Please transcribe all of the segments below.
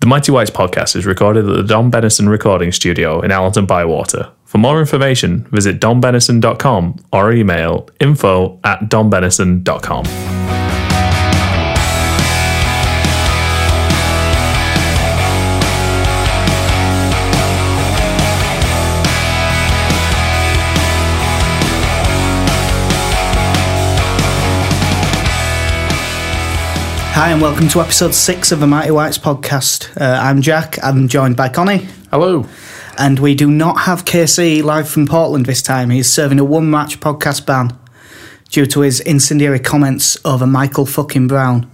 The Mighty Whites podcast is recorded at the Don Bennison Recording Studio in Allerton Bywater. For more information, visit donbennison.com or email info at donbennison.com. Hi, and welcome to episode six of the Mighty Whites podcast. Uh, I'm Jack. I'm joined by Connie, Hello. and we do not have KC live from Portland this time. He's serving a one match podcast ban due to his incendiary comments over Michael fucking Brown.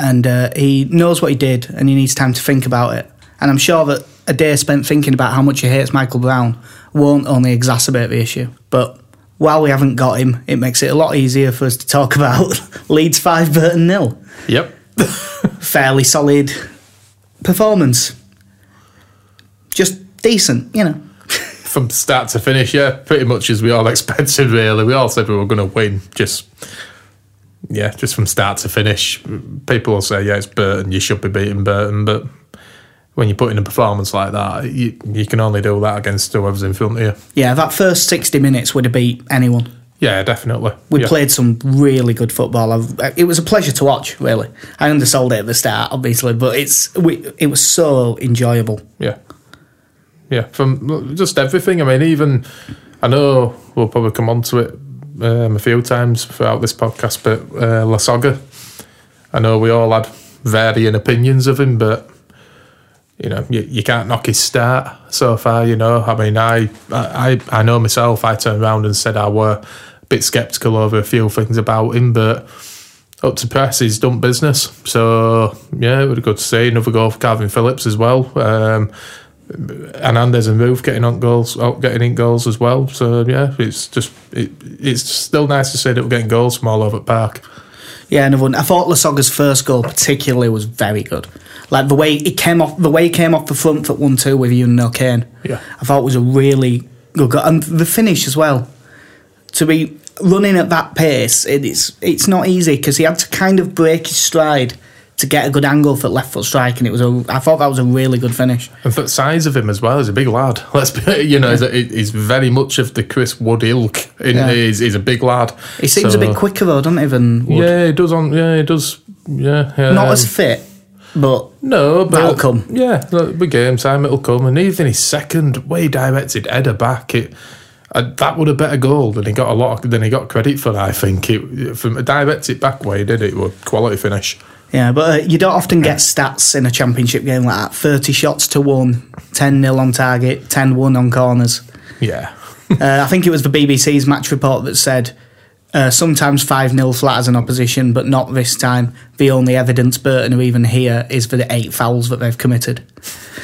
And uh, he knows what he did, and he needs time to think about it. And I'm sure that a day spent thinking about how much he hates Michael Brown won't only exacerbate the issue. But while we haven't got him, it makes it a lot easier for us to talk about Leeds 5 Burton nil Yep. fairly solid performance. Just decent, you know. From start to finish, yeah, pretty much as we all expected, really. We all said we were going to win. Just, yeah, just from start to finish. People will say, yeah, it's Burton, you should be beating Burton, but when you put in a performance like that, you, you can only do that against whoever's in front of you. Yeah, that first 60 minutes would have beat anyone. Yeah, definitely. We yeah. played some really good football. I've, it was a pleasure to watch, really. I undersold it at the start, obviously, but it's we, it was so enjoyable. Yeah. Yeah, from just everything. I mean, even I know we'll probably come on to it um, a few times throughout this podcast, but uh, Lasogga, I know we all had varying opinions of him, but you know, you, you can't knock his start so far. You know, I mean, I, I I know myself. I turned around and said I were a bit sceptical over a few things about him, but up to press, he's done business. So yeah, it would be good to see another goal for Kalvin Phillips as well. Um, Hernandez and Roofe getting on goals, oh, getting in goals as well. So yeah, it's just it, it's still nice to see that we're getting goals from all over the park. Yeah, another one. I thought Lasogga's first goal particularly was very good. Like the way he came off, the way he came off the front foot one two with you and O'Kane. Yeah. I thought was a really good goal, and the finish as well. To be running at that pace, it is it's not easy because he had to kind of break his stride to get a good angle for left foot strike, and it was a. I thought that was a really good finish. And for the size of him as well, he's a big lad. Let's be, you know, he's, he's very much of the Chris Wood ilk. In, Yeah. he's, he's a big lad. He seems So- a bit quicker though, doesn't he? Than Wood? Yeah, he does on. Yeah, he does. Yeah, not um, as fit, but No, but That'll come. Yeah, look, game time it'll come, and even his second way directed header back, it uh, that would have bet a goal. Then he got a lot. Of, then he got credit for. that, I think it from a directed back way, he did it. Was quality finish. Yeah, but uh, you don't often get stats in a championship game like that. 30 shots to 1, 10 0 on target, 10 1 on corners. Yeah, uh, I think it was the BBC's match report that said uh, sometimes 5 0 flat as an opposition, but not this time. The only evidence Burton are even here is for the eight fouls that they've committed.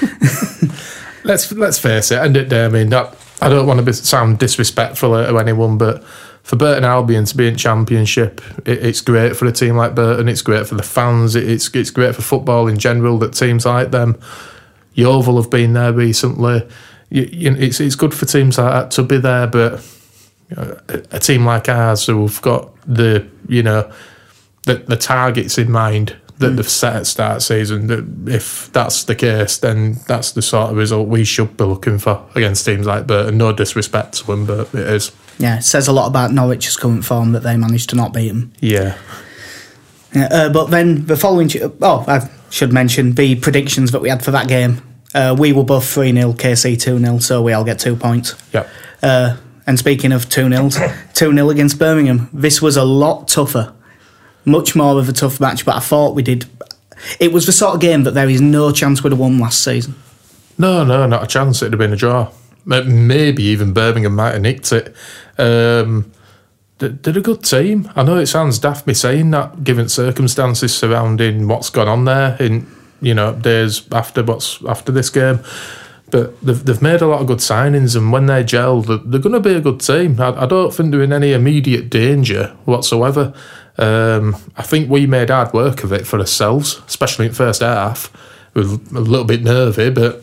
let's let's face it. And it, I mean that I don't want to be, sound disrespectful to anyone, but for Burton Albion to be in Championship, it, it's great for a team like Burton. It's great for the fans. It, it's it's great for football in general that teams like them. Yeovil have been there recently. You, you, it's it's good for teams like that to be there, but a, a team like ours who've got the you know the the targets in mind that they've set at start season. That if that's the case, then that's the sort of result we should be looking for against teams like Burton. No disrespect to them, but it is. Yeah, it says a lot about Norwich's current form that they managed to not beat them. Yeah, Yeah, uh, but then the following. Oh, I should mention the predictions that we had for that game. Uh, we were both 3 0, KC 2 0, so we all get two points. yep. Uh, and speaking of 2 0s, 2 0 against Birmingham. This was a lot tougher. Much more of a tough match, but I thought we did. It was the sort of game that there is no chance we'd have won last season. No, no, not a chance. It'd have been a draw. Maybe even Birmingham might have nicked it. Um, they- they're a good team. I know it sounds daft me saying that, given circumstances surrounding what's gone on there in you know days after what's after this game. But they've, they've made a lot of good signings, and when they gel, they're, they're going to be a good team. I, I don't think they're in any immediate danger whatsoever. Um, I think we made hard work of it for ourselves, especially in the first half. We were a little bit nervy, but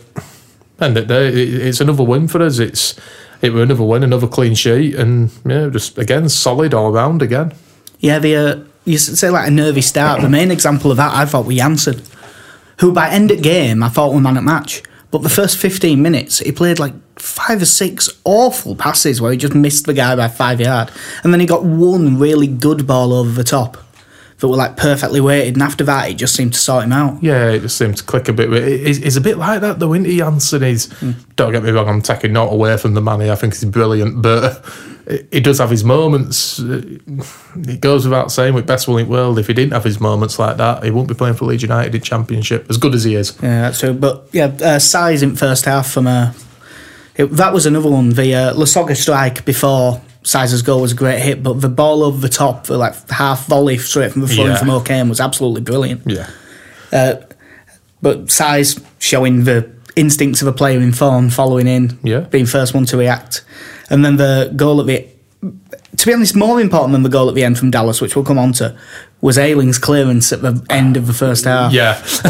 end of day, it- it's another win for us. It's it were another win, another clean sheet, and yeah, just again solid all round again. Yeah, the uh, you say like a nervy start. The main example of that I thought we answered. who by end of game I thought were man at match. But the first 15 minutes, he played like five or six awful passes where he just missed the guy by five yard. And then he got one really good ball over the top that were like perfectly weighted. And after that, it just seemed to sort him out. Yeah, it just seemed to click a bit. He's, he's a bit like that, though, isn't he, Jansson? He's, don't get me wrong, I'm taking not away from the man. I think he's brilliant, but he does have his moments. It goes without saying, with best in the world, if he didn't have his moments like that, he wouldn't be playing for Leeds United in Championship, as good as he is. Yeah, that's true. But yeah, uh, Saiz in first half from a. It, that was another one. The uh, Lasogga strike before Saiz's goal was a great hit, but the ball over the top, the like half volley straight from the front Yeah. from O'Kane was absolutely brilliant. Yeah. Uh, but Saiz showing the instincts of a player in form, following in, Yeah. being first one to react, and then the goal at the. To be honest, more important than the goal at the end from Dallas, which we'll come on to, was Ayling's clearance at the end of the first half. Yeah.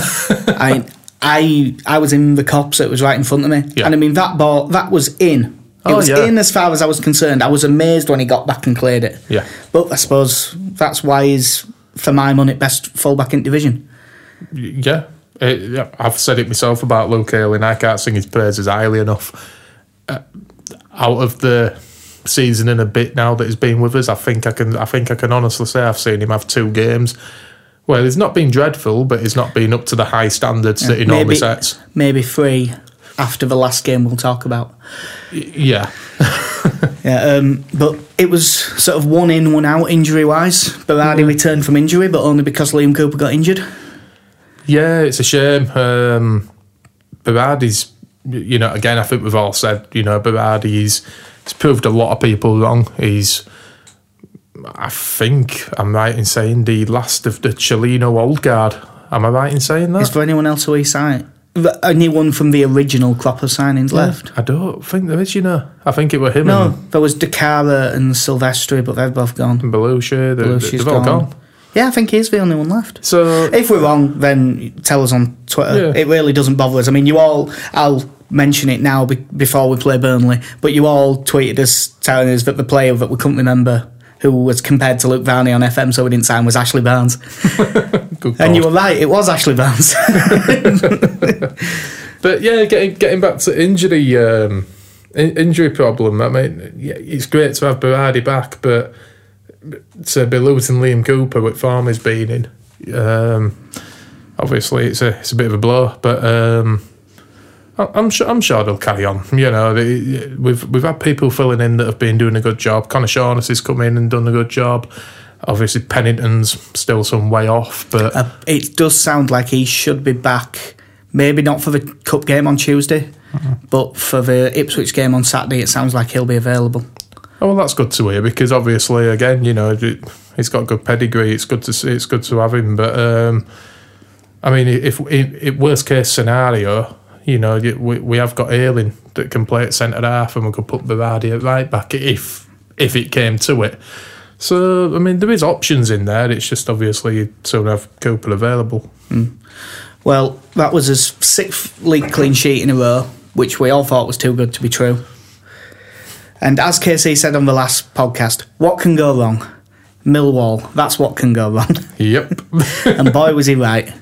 I I I was in the cops. It was right in front of me, Yeah. and I mean that ball that was in. It Oh, was yeah. in as far as I was concerned. I was amazed when he got back and cleared it. Yeah. but I suppose that's why he's for my money best fullback in division. Yeah. It, yeah, I've said it myself about Luke Ayling. I can't sing his praises highly enough. Uh, out of the season and a bit now that he's been with us, I think I can. I think I can honestly say I've seen him have two games. Well, he's not been dreadful, but he's not been up to the high standards that he normally maybe sets. maybe three after the last game we'll talk about. Yeah, Yeah, um, but it was sort of one in, one out injury wise. Berardi returned from injury, but only because Liam Cooper got injured. yeah, it's a shame. Um, Berardi's, you know, again, I think we've all said, you know, Berardi, he's, proved a lot of people wrong. He's, I think I'm right in saying the last of the Cellino old guard. Am I right in saying that? Is there anyone else who he signed? Anyone from the original crop of signings left? I don't think there is, you know. I think it were him No, and there was Doukara and Silvestri, but they've both gone. Bellusci. They, Bellusci's they've all gone. gone. Yeah, I think he's the only one left. So, If we're wrong, then tell us on Twitter. Yeah. It really doesn't bother us. I mean, you all, I'll mention it now be, before we play Burnley, but you all tweeted us telling us that the player that we couldn't remember who was compared to Luke Varney on FM, so we didn't sign, was Ashley Barnes. good And you were right, it was Ashley Barnes. But yeah, getting getting back to injury um, in, injury problem. I mean, yeah, it's great to have Berardi back, but to be losing Liam Cooper with form he's been in, um, obviously it's a it's a bit of a blow. But um, I'm sure I'm sure they'll carry on. You know, they, we've we've had people filling in that have been doing a good job. Conor Shaughnessy has come in and done a good job. Obviously, Pennington's still some way off, but Uh, it does sound like he should be back. Maybe not for the cup game on Tuesday, but for the Ipswich game on Saturday, it sounds like he'll be available. Oh well, that's good to hear because obviously, again, you know, it- he's got good pedigree. It's good to see. It's good to have him. But um, I mean, if in, in worst case scenario, you know, we we have got Ayling that can play at centre half, and we could put Berardi at right back if if it came to it. So I mean, there is options in there. It's just obviously you soon have Cooper available. Well, that was his sixth league clean sheet in a row, which we all thought was too good to be true. And as KC said on the last podcast, what can go wrong? Millwall, that's what can go wrong. Yep. and boy, was he right.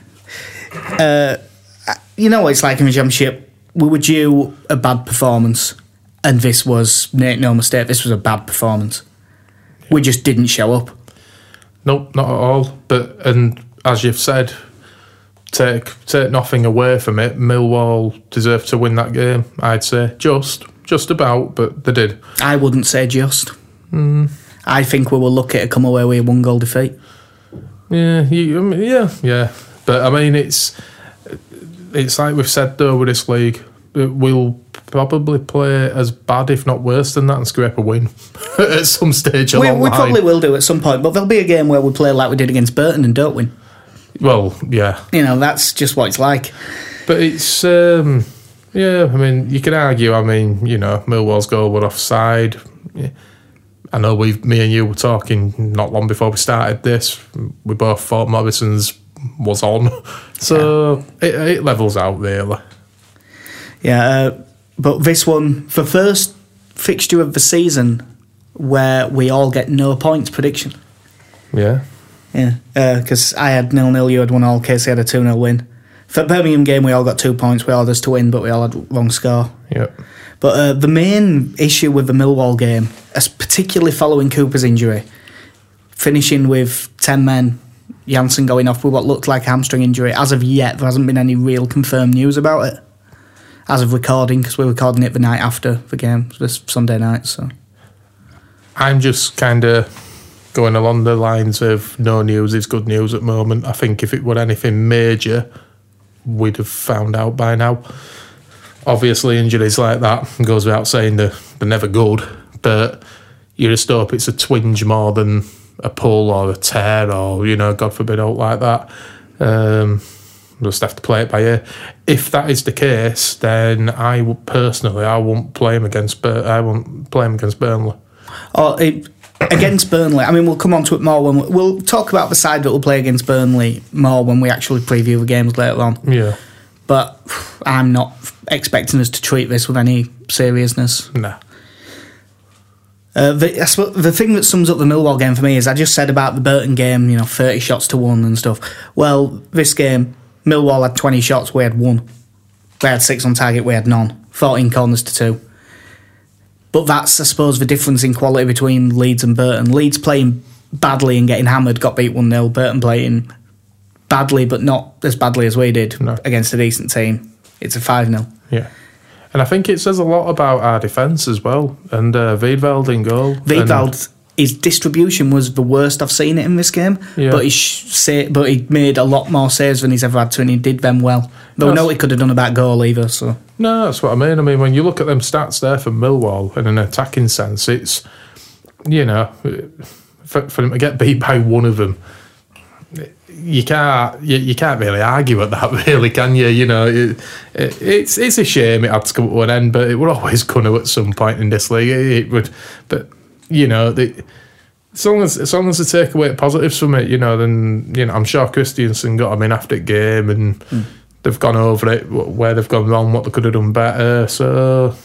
Uh, you know what it's like in the championship? We were due a bad performance, and this was, no mistake, this was a bad performance. We just didn't show up. Nope, not at all. But and as you've said, take take nothing away from it. Millwall deserved to win that game. I'd say just just about, but they did. I wouldn't say just. Hmm. I think we were lucky to come away with a one goal defeat. Yeah, you, I mean, yeah, yeah. But I mean, it's it's like we've said though with this league, we'll probably play as bad, if not worse than that, and scrape a win at some stage We, along we probably will do at some point, but there'll be a game where we play like we did against Burton and don't win. Well, yeah, You know, that's just what it's like. But it's um, yeah. I mean, you can argue. I mean, you know, Millwall's goal were offside. Yeah. I know we, me and you were talking not long before we started this. We both thought Morison's was on, so it, it levels out really. Yeah, uh, but this one, the first fixture of the season where we all get no points prediction. Yeah, Yeah, because I had nil nil, you had one all, KC had a 2 0 win. For Birmingham game, we all got two points. We all just to win, but we all had wrong score. Yep. But uh, the main issue with the Millwall game, as particularly following Cooper's injury, finishing with 10 men, Jansson going off with what looked like a hamstring injury, as of yet, there hasn't been any real confirmed news about it. As of recording, because we're recording it the night after the game, this Sunday night, so. I'm just kind of going along the lines of no news is good news at the moment. I think if it were anything major, we'd have found out by now. Obviously, injuries like that goes without saying they're, they're never good, but you just hope it's a twinge more than a pull or a tear or, you know, God forbid, out like that. Um, we'll just have to play it by ear. If that is the case, then I would personally, I won't play him against, Bur- I won't play him against Burnley. Or it, against Burnley, I mean, we'll come on to it more when we, we'll talk about the side that will play against Burnley more when we actually preview the games later on. Yeah. But I'm not expecting us to treat this with any seriousness. Nah. Uh, the, the thing that sums up the Millwall game for me is I just said about the Burton game, you know, 30 shots to one and stuff. Well, this game, Millwall had 20 shots, we had one. They had six on target, we had none. 14 corners to two. But that's, I suppose, the difference in quality between Leeds and Burton. Leeds playing badly and getting hammered got beat 1 0. Burton playing badly, but not as badly as we did No. against a decent team. It's a 5 0. Yeah. And I think it says a lot about our defence as well. And uh, Wiedwald in goal. Wiedwald, his distribution was the worst I've seen it in this game. Yeah. But he sa- but he made a lot more saves than he's ever had to, and he did them well. Though That's- no, he could have done a back goal either. So No, that's what I mean. I mean, when you look at them stats there for Millwall in an attacking sense, it's, you know, for, for them to get beat by one of them, you can't you, you can't really argue at that, really, can you? You know, it, it, it's it's a shame it had to come to an end, but it would always going to at some point in this league. It, it would, but you know, the, as long as as long as they take away positives from it, you know, then you know, I'm sure Christiansen got them in after the game and hmm. they've gone over it where they've gone wrong, what they could have done better. So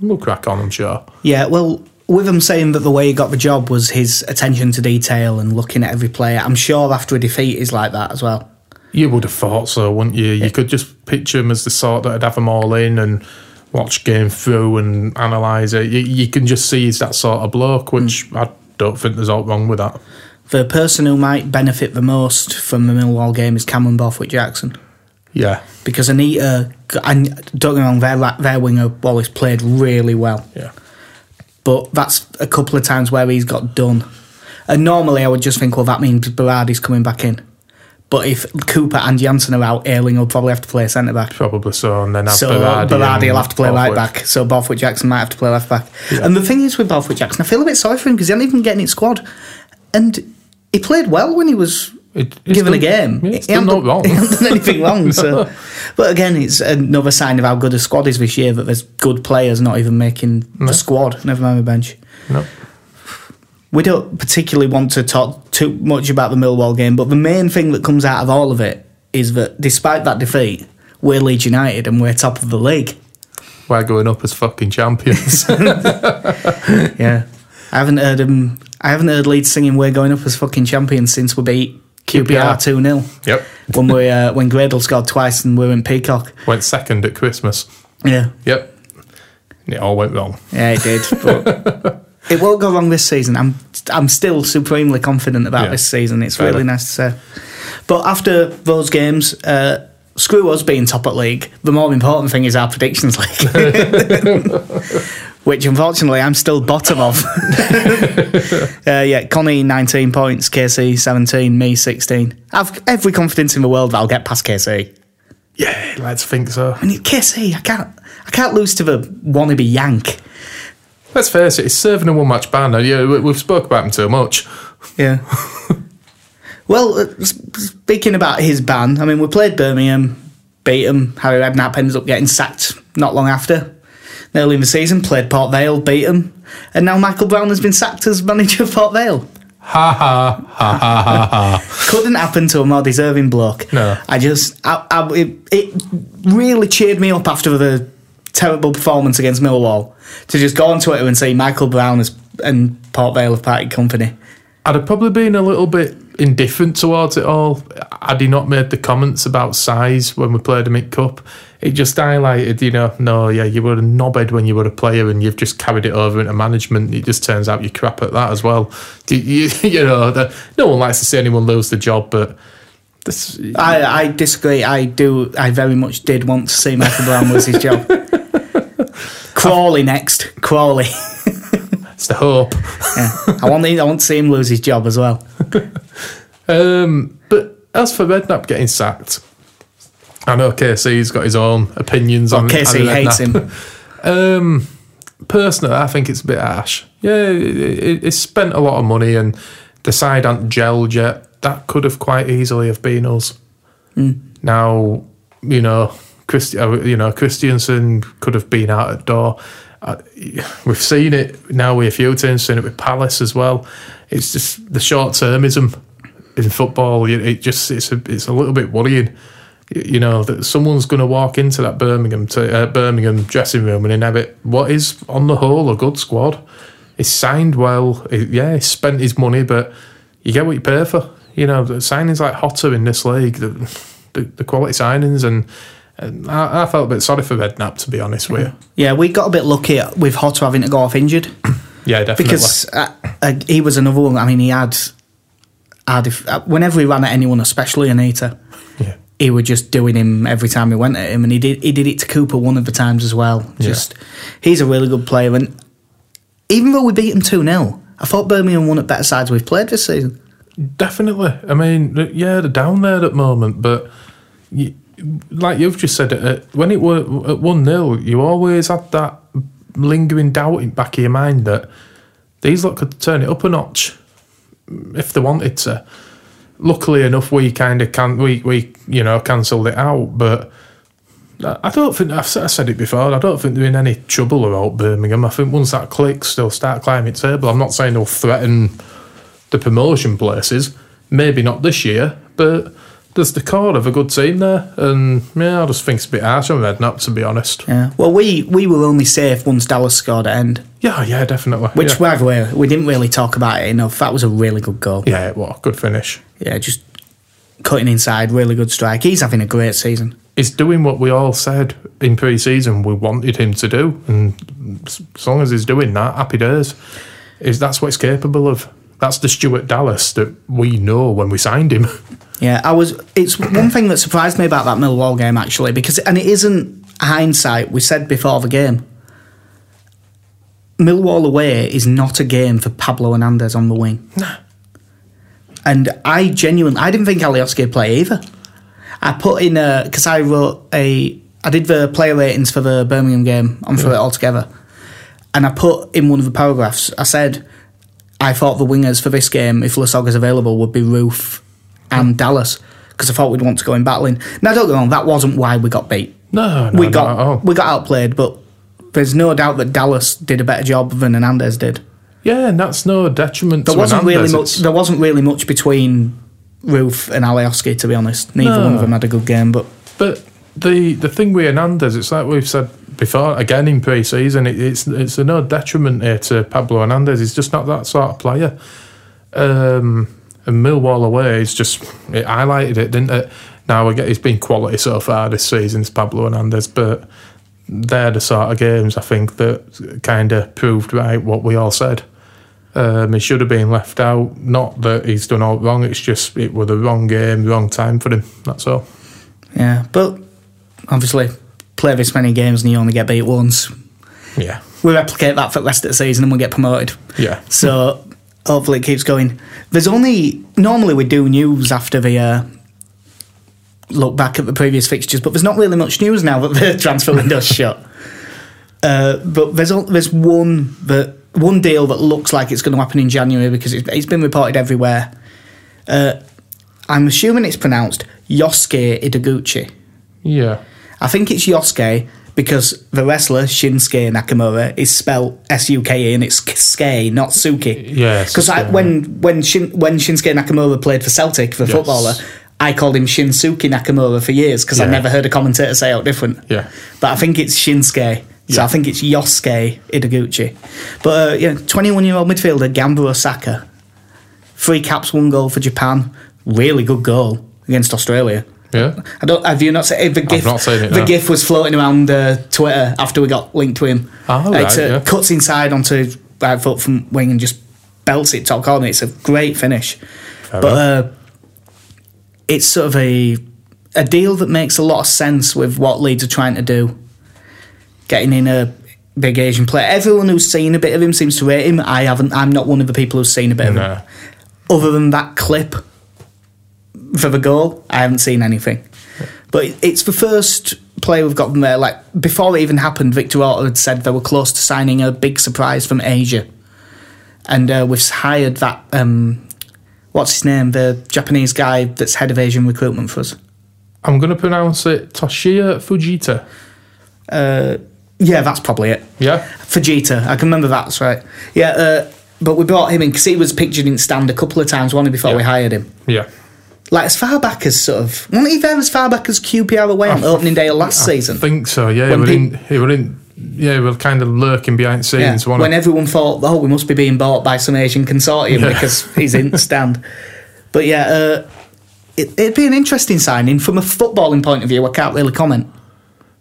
we'll crack on, I'm sure. yeah, well, with him saying that the way he got the job was his attention to detail and looking at every player, I'm sure after a defeat he's like that as well. You would have thought so, wouldn't you? You could just picture him as the sort that'd have them all in and watch game through and analyse it. You, you can just see he's that sort of bloke, hmm. which I don't think there's all wrong with that. The person who might benefit the most from the Millwall game is Cameron Borthwick Jackson. Yeah, Because Anita, and don't get me wrong, their, their winger Wallace played really well. yeah. but that's a couple of times where he's got done. And normally I would just think, well, that means Berardi's coming back in. But if Cooper and Jansson are out, Ayling will probably have to play centre back. Probably so. And then have So Berardi Berardi will have to play right back. So Borthwick Jackson might have to play left back. And the thing is with Borthwick Jackson, I feel a bit sorry for him because he hadn't even getting in squad. And he played well when he was It- given a game. Yeah, it's he done wrong. he hadn't done anything wrong. So, but again, it's another sign of how good a squad is this year that there's good players not even making the squad. Never mind the bench. No. We don't particularly want to talk too much about the Millwall game, but the main thing that comes out of all of it is that despite that defeat, we're Leeds United and we're top of the league. We're going up as fucking champions. Yeah, I haven't heard him. I haven't heard Leeds singing "We're going up as fucking champions" since we beat QPR QPR. two 0 yep. when we uh, when Gradel scored twice and we were in Peacock. Went second at Christmas. Yeah, Yep. And it all went wrong. yeah, it did. But it won't go wrong this season. I'm I'm still supremely confident about Yeah. this season. It's Fair really enough. nice to say. But after those games, uh, screw us being top at league. The more important thing is our predictions league, which unfortunately I'm still bottom of. uh, yeah, Connie 19 points, KC 17, me 16. I've every confidence in the world that I'll get past KC. Yeah, let's think so. I mean, KC, I can't, I can't lose to the wannabe Yank. Let's face it, it's serving a one match ban. Yeah, we- we've spoke about him too much. Yeah. well, uh, speaking about his ban, I mean, we played Birmingham, beat them. Harry Redknapp ends up getting sacked not long after. Early in the season, played Port Vale, beat him, And now Michael Brown has been sacked as manager of Port Vale. Ha ha ha ha ha ha. Couldn't happen to a more deserving bloke. No. I just, I, I, it, it really cheered me up after the terrible performance against Millwall to just go on Twitter and say Michael Brown is, and Port Vale have parted company. I'd have probably been a little bit indifferent towards it all. Had he not made the comments about Saiz when we played him at Cup, it just highlighted, you know, no, yeah, you were a knobhead when you were a player and you've just carried it over into management. It just turns out you're crap at that as well. You, you, you know, the, no one likes to see anyone lose the job, but this, I, I disagree. I do. I very much did want to see Michael Brown lose his job. Crawley next. Crawley. it's the hope. Yeah. I want. I want to see him lose his job as well. Um, but as for Redknapp getting sacked, I know KC's got his own opinions Well, on KC on hates him. Um, personally, I think it's a bit harsh. Yeah, it, it, it's spent a lot of money and the side aren't gelled yet. That could have quite easily have been us. Now, you know, Christi- uh, you know, Christiansen could have been out at door. Uh, we've seen it now with a few teams, seen it with Palace as well. It's just the short termism in football. It, it just it's a, it's a little bit worrying. You know that someone's going to walk into that Birmingham to, uh, Birmingham dressing room and inhabit what is on the whole a good squad. He's signed well. Yeah, he spent his money, but you get what you pay for. You know, the signings like Jota in this league, the the, the quality signings, and, and I, I felt a bit sorry for Redknapp to be honest with you. Yeah, we got a bit lucky with Jota having to go off injured Yeah, definitely. because uh, uh, he was another one. I mean, he had had if, uh, whenever he ran at anyone, especially Anita, yeah, he was just doing him every time he went at him, and he did he did it to Cooper one of the times as well. Just he's a really good player, and even though we beat him two 0 I thought Birmingham won at better sides we've played this season. definitely. I mean, yeah, they're down there at the moment, but you, like you've just said, uh, when it were at one 0 you always had that lingering doubt in back of your mind that these lot could turn it up a notch if they wanted to. Luckily enough, we kind of can we we you know cancelled it out, but. I don't think I've said- it before. I don't think they're in any trouble about Birmingham. I think once that clicks, they'll start climbing the table. I'm not saying they'll threaten the promotion places. Maybe not this year, but there's the core of a good team there. And yeah, I just think it's a bit harsh on Redknapp, to be honest. Yeah. Well, we we were only safe once Dallas scored at end, Yeah, yeah, definitely. which yeah. by the way we didn't really talk about it enough. That was a really good goal. yeah, what a good finish. Yeah, just cutting inside, really good strike. He's having a great season. He's doing what we all said in pre-season we wanted him to do, and as long as he's doing that, happy days. Is that's what he's capable of. That's the Stuart Dallas that we know when we signed him. Yeah, I was. It's one thing that surprised me about that Millwall game actually, because and it isn't hindsight. We said before the game, Millwall away is not a game for Pablo Hernandez on the wing. No. And I genuinely, I didn't think Alioski would play either. I put in a because I wrote a, I did the player ratings for the Birmingham game on through hmm. it all together, and I put in one of the paragraphs. I said I thought the wingers for this game, if Lasogga's available, would be Roofe and Dallas because I thought we'd want to go in battling. Now, don't get me wrong, that wasn't why we got beat. No, no, we got all. we got outplayed, but there's no doubt that Dallas did a better job than Hernandez did. Yeah, and that's no detriment There to wasn't really much. There wasn't really much between Roofe and Alioski, to be honest. Neither No. one of them had a good game, but But the the thing with Hernandez, it's like we've said before, again in pre-season, it, it's it's a no detriment here to Pablo Hernandez. He's just not that sort of player. Um, and Millwall away, it's just it highlighted it, didn't it? Now get he's been quality so far this season, it's Pablo Hernandez, but they're the sort of games I think that kind of proved right what we all said. Um, he should have been left out. Not that he's done all wrong. It's just it was the wrong game, wrong time for him. That's all. yeah. But obviously, play this many games and you only get beat once. Yeah, We replicate that for the rest of the season and we get promoted. yeah. So hopefully it keeps going. There's only normally we do news after the uh, look back at the previous fixtures, but there's not really much news now that the transfer window's shut. Uh, but there's there's one that one deal that looks like it's going to happen in January because it's, it's been reported everywhere. Uh, I'm assuming it's pronounced Yosuke Ideguchi. Yeah. I think it's Yosuke because the wrestler Shinsuke Nakamura is spelled S U K E and it's Ske, not Suki. Yeah, Because when when Shin, when Shinsuke Nakamura played for Celtic, the Yes. footballer, I called him Shinsuke Nakamura for years because I never heard a commentator say it different. Yeah. But I think it's Shinsuke. So Yeah. I think it's Yosuke Ideguchi. But uh, yeah, 21 year old midfielder Gamba Osaka three caps, one goal for Japan. Really good goal against Australia. Yeah. I don't. Have you not seen the gif? not seen it, The no. gif was floating around uh, Twitter after we got linked to him. It's, right, uh, yeah. Cuts inside onto his right foot from wing and just belts it top corner. It's a great finish, but uh, it's sort of a a deal that makes a lot of sense with what Leeds are trying to do. Getting in a big Asian player. Everyone who's seen a bit of him seems to rate him. I haven't. I'm not one of the people who's seen a bit of No. him. Other than that clip for the goal, I haven't seen anything. But it's the first player we've gotten there. Like before it even happened, Victor Orta had said they were close to signing a big surprise from Asia, and uh, we've hired that. Um, what's his name? The Japanese guy that's head of Asian recruitment for us. I'm going to pronounce it Toshiya Fujita. Uh, yeah, that's probably it. Yeah. Fujita, I can remember that's right. Yeah, uh, but we brought him in because he was pictured in stand a couple of times, one before Yeah. we hired him. Yeah. Like as far back as sort of, wasn't he there as far back as QPR away on opening day of last season? I think so. Yeah. When He were pe- in. He were in. Yeah, we were kind of lurking behind Yeah, scenes. wasn't when he? everyone thought, oh, we must be being bought by some Asian consortium Yeah. because he's in the stand. But yeah, uh, it, it'd be an interesting signing from a footballing point of view. I can't really comment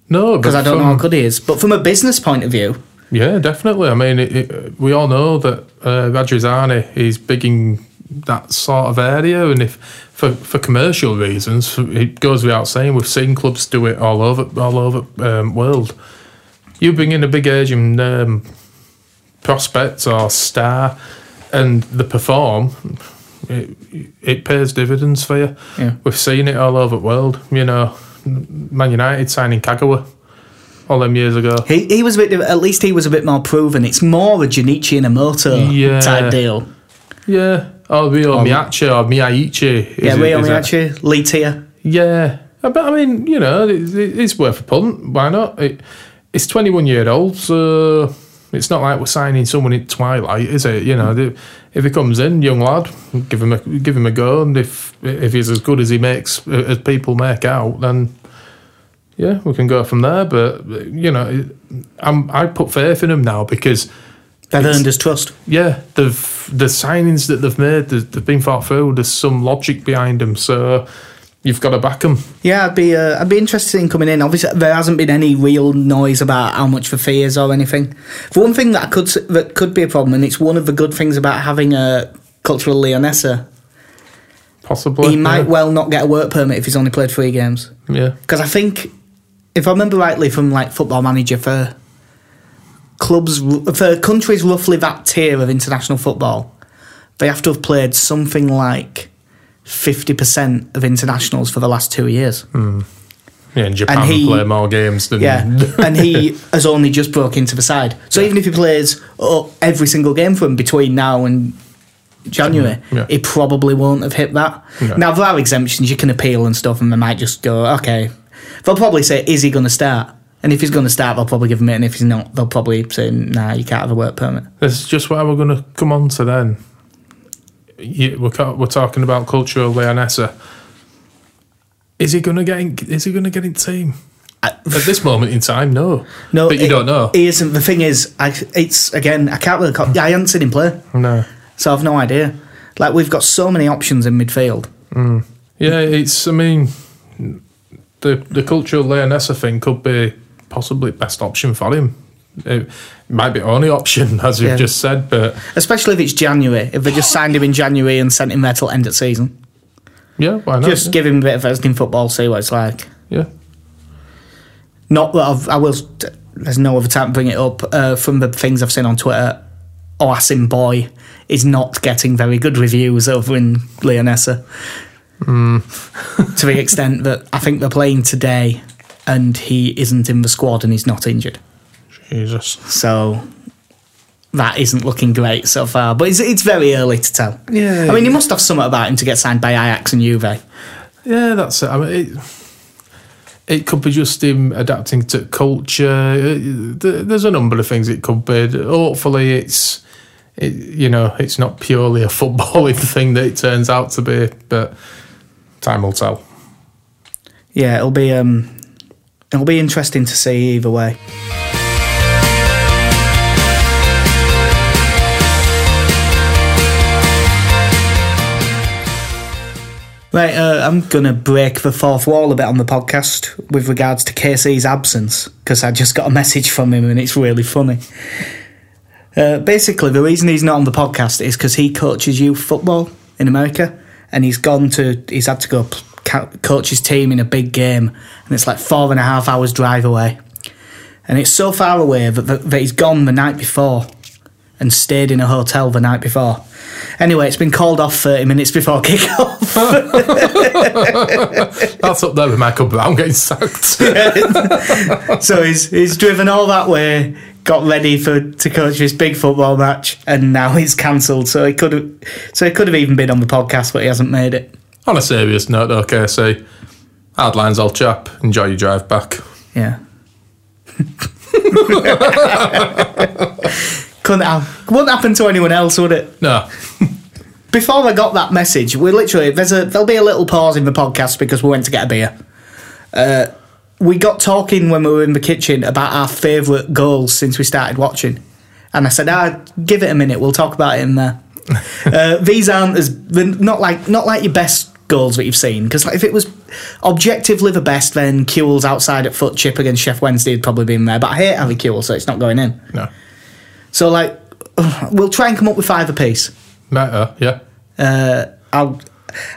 no, because I don't know how good he is. But from a business point of view, Yeah, definitely. I mean, it, it, we all know that uh, Radrizzani is big in that sort of area, and if for for commercial reasons, it goes without saying. We've seen clubs do it all over all over um, world. You bring in a big Asian um, prospect or star, and they perform. It, it pays dividends for you. Yeah. We've seen it all over the world. You know, Man United signing Kagawa all them years ago. he, he was a bit. At least he was a bit more proven. It's more a Junichi Inamoto Yeah. type deal. Yeah. Or Ryo Miyachi or Miyaichi. Yeah, Rio is it? Lee Tia. Yeah. Uh, But I mean, you know, it, it- it's worth a punt. Why not? It, it's 21 year old, so it's not like we're signing someone in twilight, is it? You know, if he comes in, young lad, give him a give him a go, and if if he's as good as he makes as people make out, then yeah, we can go from there. But you know, I'm I put faith in him now because They've earned his trust. yeah, they've the signings that they've made, they've, they've been thought through. There's some logic behind them, so you've got to back them. Yeah, I'd be uh, I'd be interested in coming in. Obviously, there hasn't been any real noise about how much the fee is or anything. The one thing that I could that could be a problem, and it's one of the good things about having a Cultural Leonesa, Possibly, he might yeah. well not get a work permit if he's only played three games. yeah. Because I think, if I remember rightly from like Football Manager, for clubs for countries roughly that tier of international football, they have to have played something like fifty percent of internationals for the last two years. Hmm. Yeah, in Japan he- play more games than Yeah, and he has only just broke into the side. So even if he plays oh, every single game for him between now and January, mm, Yeah. he probably won't have hit that. Yeah. Now there are exemptions; you can appeal and stuff, and they might just go, okay. They'll probably say, "Is he going to start?" And if he's going to start, they'll probably give him it. And if he's not, they'll probably say, "Nah, you can't have a work permit." This is just what we're going to come on to then. You, we're, we're talking about Cultural Leonesa. Is he going to get? In, is he going to get in team? At this moment in time, no. No, but you it- don't know. He isn't. The thing is, I, it's again, I can't really. Call, I haven't seen him play, no. so I've no idea. Like we've got so many options in midfield. Mm. Yeah, it's. I mean, the the Cultural Leonesa thing could be possibly best option for him. It might be only option, as you've Yeah. just said, but Especially if it's January. If they just signed him in January and sent him there till end of season. yeah, why not? Just give him a bit of visiting football, see what it's like. yeah, Not that I've, I will. There's no other time to bring it up. Uh, from the things I've seen on Twitter, Ouasim Bouy is not getting very good reviews over in Leonesa. to the extent that I think they're playing today, and he isn't in the squad and he's not injured. Jesus. So that isn't looking great so far. But it's, it's very early to tell. Yeah. I mean, he must have something about him to get signed by Ajax and Juve. Yeah, that's it. I mean, it, it could be just him adapting to culture. There's a number of things it could be. Hopefully, it's it, you know it's not purely a footballing thing that it turns out to be, but time will tell. Yeah, it'll be um, it'll be interesting to see either way. Right, uh, I'm going to break the fourth wall a bit on the podcast with regards to KC's absence because I just got a message from him and it's really funny. Uh, basically, the reason he's not on the podcast is because he coaches youth football in America and he's gone to, he's had to go ca- coach his team in a big game and it's like four and a half hours drive away. And it's so far away that, that, that he's gone the night before and stayed in a hotel the night before. Anyway, it's been called off 30 minutes before kick-off. That's up there with Michael Brown getting sacked. so he's he's driven all that way, got ready for to coach this big football match, and now he's cancelled. So he could have so he could have even been on the podcast, but he hasn't made it. On a serious note, though, KC, hard lines, old chap. Enjoy your drive back. Yeah. Couldn't have, wouldn't happen to anyone else, would it? No, Before I got that message, we literally there's a there'll be a little pause in the podcast because we went to get a beer. Uh, we got talking when we were in the kitchen about our favourite goals since we started watching, and I said, "Ah, give it a minute. We'll talk about it in there." uh, these aren't as not like not like your best goals that you've seen because like, if it was objectively the best, then Kewell's outside at foot chip against Sheff Wednesday had probably been there. But I hate Harry Kewell, so it's not going in. no. So like, we'll try and come up with five apiece. Better, yeah. Uh, I'll.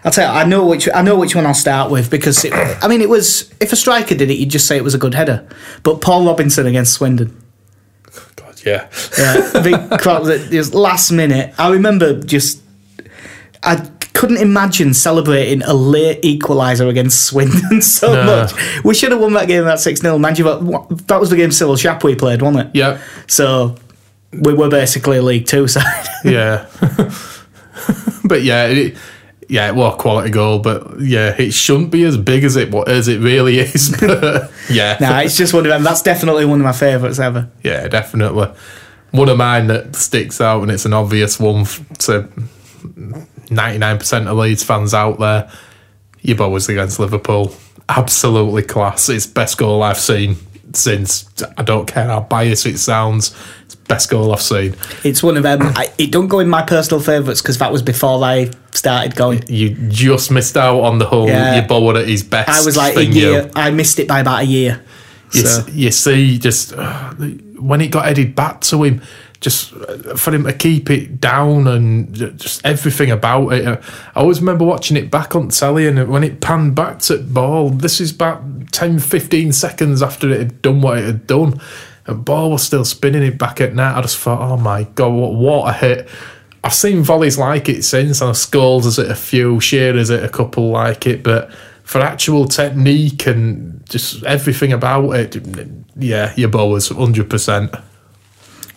I'll tell you, I know which I know which one I'll start with because it, I mean it was if a striker did it, you'd just say it was a good header. But Paul Robinson against Swindon, God, yeah. yeah, big crowd. It was last minute. I remember just I couldn't imagine celebrating a late equaliser against Swindon so No. much. We should have won that game at six 0 Mind you, that that was the game Civil Shap we played, wasn't it? Yeah, So we were basically a League Two side. yeah. but yeah, it, yeah, it was a quality goal, but yeah, it shouldn't be as big as it as it really is. Yeah, nah, it's just one of them. That's definitely one of my favourites ever. yeah, definitely. One of mine that sticks out, and it's an obvious one to ninety nine percent of Leeds fans out there. Yeboah was against Liverpool, absolutely class. It's best goal I've seen since. I don't care how biased it sounds. It's best goal I've seen. It's one of them. I, it don't go in my personal favourites because that was before I started going. You just missed out on the whole. Yeah. Yeboah at his best. I was like a year. You, I missed it by about a year. you, So, s- you see, just uh, when it got headed back to him, just uh, for him to keep it down and just everything about it. I always remember watching it back on telly, and when it panned back to ball, this is about 10, 15 seconds after it had done what it had done. And ball was still spinning it back at net. I just thought, oh my god, what, what a hit! I've seen volleys like it since. I've Scholes has it a few, Shearer's it a couple like it, but for actual technique and just everything about it, yeah, Yeboah was hundred percent.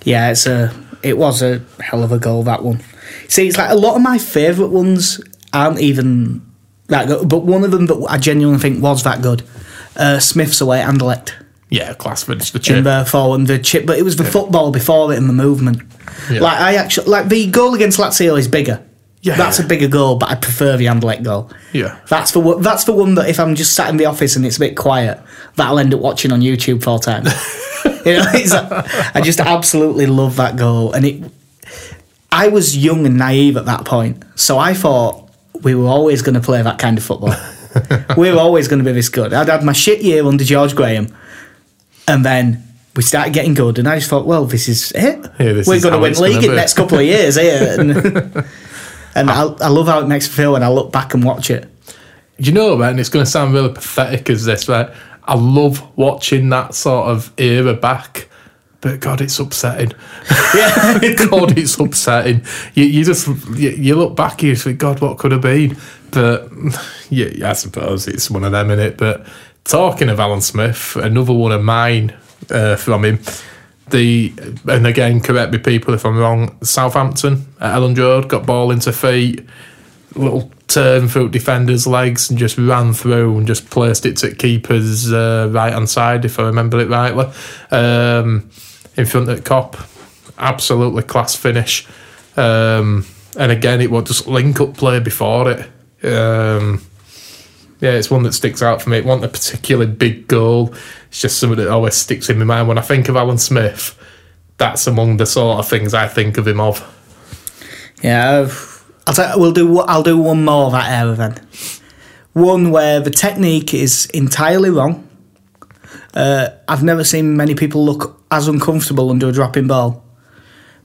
Yeah, it's a. It was a hell of a goal that one. See, it's like a lot of my favourite ones aren't even that good, but one of them that I genuinely think was that good. Uh, Smith's away at Anderlecht Yeah, class finish the in chip. the forward, the chip, but it was the football before it and the movement. Yeah. Like I actually like the goal against Lazio is bigger. Yeah. that's a bigger goal, but I prefer the Anderlecht goal. Yeah. That's for one- that's the one that if I'm just sat in the office and it's a bit quiet, that I'll end up watching on YouTube full time. you know, it's, I just absolutely love that goal, and it. I was young and naive at that point, so I thought we were always going to play that kind of football. we were always going to be this good. I'd had my shit year under George Graham, and then we started getting good, and I just thought, well, this is it. Yeah, this we're going to win league in the next couple of years here. Eh? And, and I, I love how it makes me feel when I look back and watch it. You know, man, it's going to sound really pathetic as this, right? I love watching that sort of era back, but God, it's upsetting. Yeah. God, it's upsetting. You, you just you, you look back, you think, God, what could have been? But yeah, yeah, I suppose it's one of them in it. But talking of Alan Smith, another one of mine uh, from him. The and again, correct me, people, if I'm wrong. Southampton at Elland Road got ball into feet, little turn through defenders' legs, and just ran through and just placed it to keeper's uh, right hand side, if I remember it rightly, um, in front of the Kop. Absolutely class finish. Um, and again, it was just link up play before it. Um, yeah, it's one that sticks out for me. It wasn't a particularly big goal. It's just something that always sticks in my mind. When I think of Alan Smith, that's among the sort of things I think of him of. Yeah, I've- I'll we'll do. I'll do one more of that era then. One where the technique is entirely wrong. Uh, I've never seen many people look as uncomfortable under a dropping ball.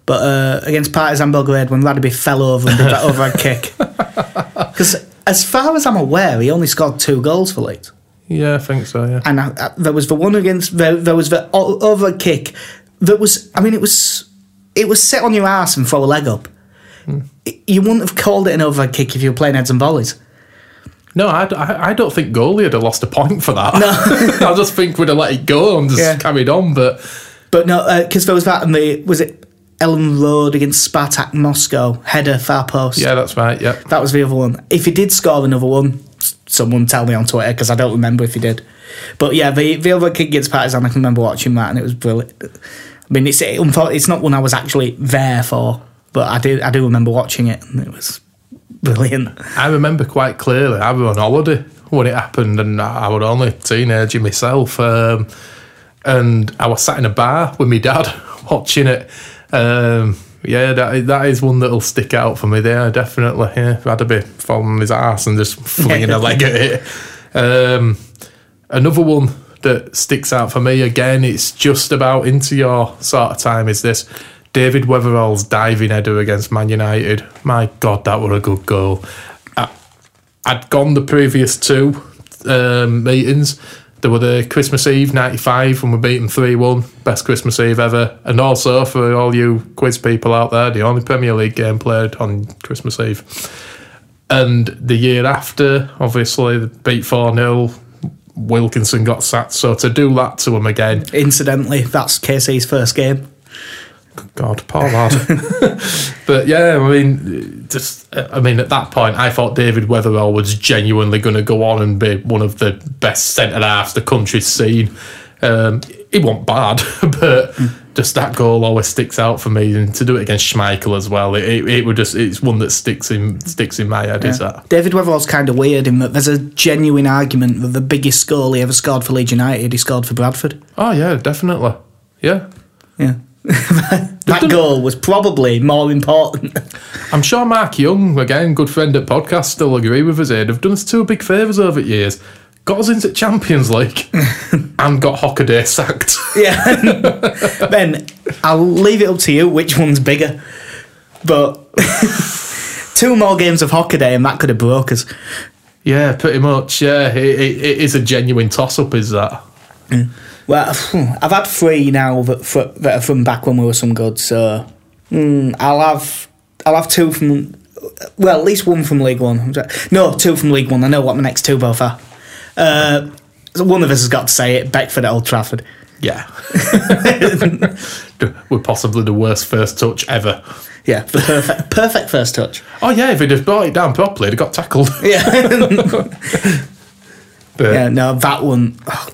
But uh, against Partizan Belgrade, when Radebe fell over and did that overhead kick. Because as far as I'm aware, he only scored two goals for Leeds. Yeah, I think so. Yeah. And I, I, there was the one against, there, there was the overhead kick that was, I mean, it was, it was sit on your ass and throw a leg up. You wouldn't have called it an overhead kick if you were playing heads and volleys. No, I don't think goalie would have lost a point for that. No. I just think we'd have let it go and just Yeah. carried on. But But no, uh, because there was that, and the was it Elland Road against Spartak Moscow header far post. yeah, that's right. Yeah. that was the other one. If he did score another one, someone tell me on Twitter because I don't remember if he did. But yeah, the the other kick against Partizan, I can remember watching that, and it was brilliant. I mean, it's it, it's not one I was actually there for, but I do I do remember watching it, and it was brilliant. I remember quite clearly. I was on holiday when it happened, and I was only a teenager myself. Um, and I was sat in a bar with my dad watching it. Um, yeah, that that is one that'll stick out for me there, definitely. Yeah, Radebe falling on his ass and just flinging a leg at it. Um, another one that sticks out for me again, it's just about into your sort of time, is this David Wetherall's diving header against Man United. My God, that was a good goal. I, I'd gone the previous two um, meetings. There were the Christmas Eve '95 when we beat them three one, best Christmas Eve ever, and also for all you quiz people out there, the only Premier League game played on Christmas Eve. And the year after, obviously, they beat four 0 Wilkinson got sacked, so to do that to him again, Incidentally, that's KC's first game. God, poor lad. but yeah, I mean, just I mean, at that point, I thought David Wetherall was genuinely going to go on and be one of the best centre halves the country's seen. Um, he wasn't bad, but just that goal always sticks out for me, and to do it against Schmeichel as well, it, it, it would just it's one that sticks in sticks in my head. Is that? David Wetherall's kind of weird in that there's a genuine argument that the biggest goal he ever scored for Leeds United, he scored for Bradford. Oh yeah, definitely. Yeah, Yeah. that goal was probably more important. I'm sure Mark Young, again, good friend at podcast, still agree with us here. They've done us two big favours over the years. Got us into Champions League and got Hockaday sacked. yeah. ben, I'll leave it up to you which one's bigger. But two more games of Hockaday and that could have broke us. yeah, pretty much. Yeah, it, it, it is a genuine toss up, is that? Well, I've had three now that, fr- that are from back when we were some good, so mm, I'll have I'll have two from well, at least one from League One. No, two from League One. I know what my next two both are. Uh, so one of us has got to say it. Beckford at Old Trafford. Yeah. We're possibly the worst first touch ever. Yeah, the perfect perfect first touch. Oh, yeah, if he'd have brought it down properly, he'd have got tackled. Yeah, But yeah. No, that one. oh.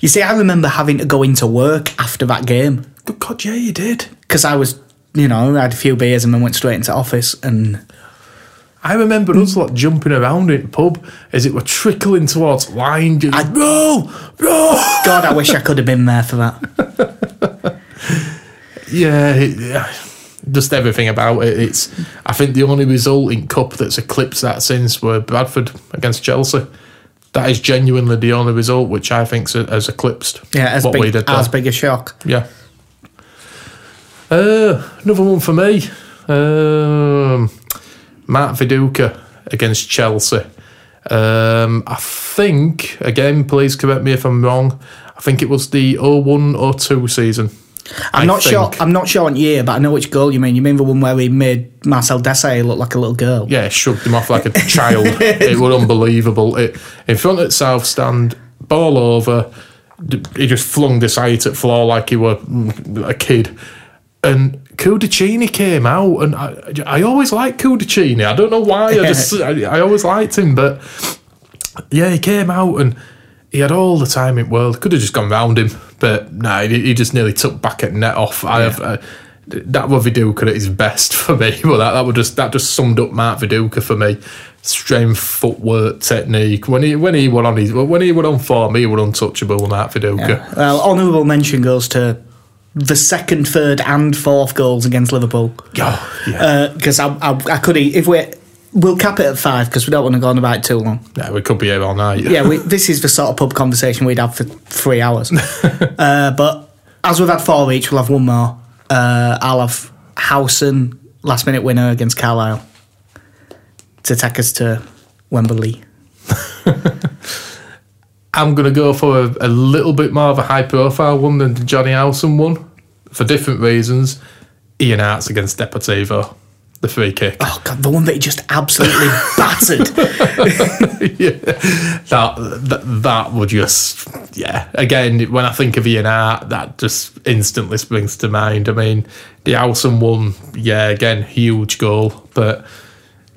You see, I remember having to go into work after that game Good God, yeah, you did. because I was, you know, I had a few beers and then went straight into office and. I remember us like jumping around in the pub as it were trickling towards line. Just, no, no. God, I wish I could have been there for that. Yeah, it, yeah, just everything about it. It's. I think the only result in cup that's eclipsed that since were Bradford against Chelsea. That is genuinely the only result which I think has eclipsed Yeah, as what big, we did. there. as big a shock. Yeah. Uh, another one for me. Um, Matt Viduka against Chelsea. Um, I think, again, please correct me if I'm wrong. I think it was the 01 02 season. I'm I not sure. I'm not sure on year, but I know which goal you mean. You mean the one where he made Marcel Desailly look like a little girl? Yeah, shrugged him off like a child. it was unbelievable. It, in front at South Stand, ball over. He just flung this height at floor like he were mm, a kid. And Cudicini came out, and I, I always liked Cudicini. I don't know why. I just I, I always liked him, but yeah, he came out and he had all the time in the world. Could have just gone round him, but no, he, he just nearly took back at net off. I have. Uh, that was Viduka at his best for me. Well, that that would just that just summed up Mark Viduka for me. Strength, footwork, technique. When he when he went on his when he went on form, he was untouchable. Mark Viduka. Well, honourable mention goes to the second, third, and fourth goals against Liverpool. Oh, yeah. Because I, I, I could, if we we'll cap it at five because we don't want to go on about it too long. Yeah, we could be here all night. Yeah, we, this is the sort of pub conversation we'd have for three hours. uh, but as we've had four each, we'll have one more. Uh, I'll have Howson, last minute winner against Carlisle, to take us to Wembley. I'm going to go for a, a little bit more of a high profile one than the Johnny Howson one for different reasons. Ian Harte against Deportivo, the free kick. Oh, God, the one that he just absolutely battered. yeah, that, that that would just yeah. Again, when I think of Ian Harte, that just instantly springs to mind. I mean, the Howson one, yeah, again, huge goal, but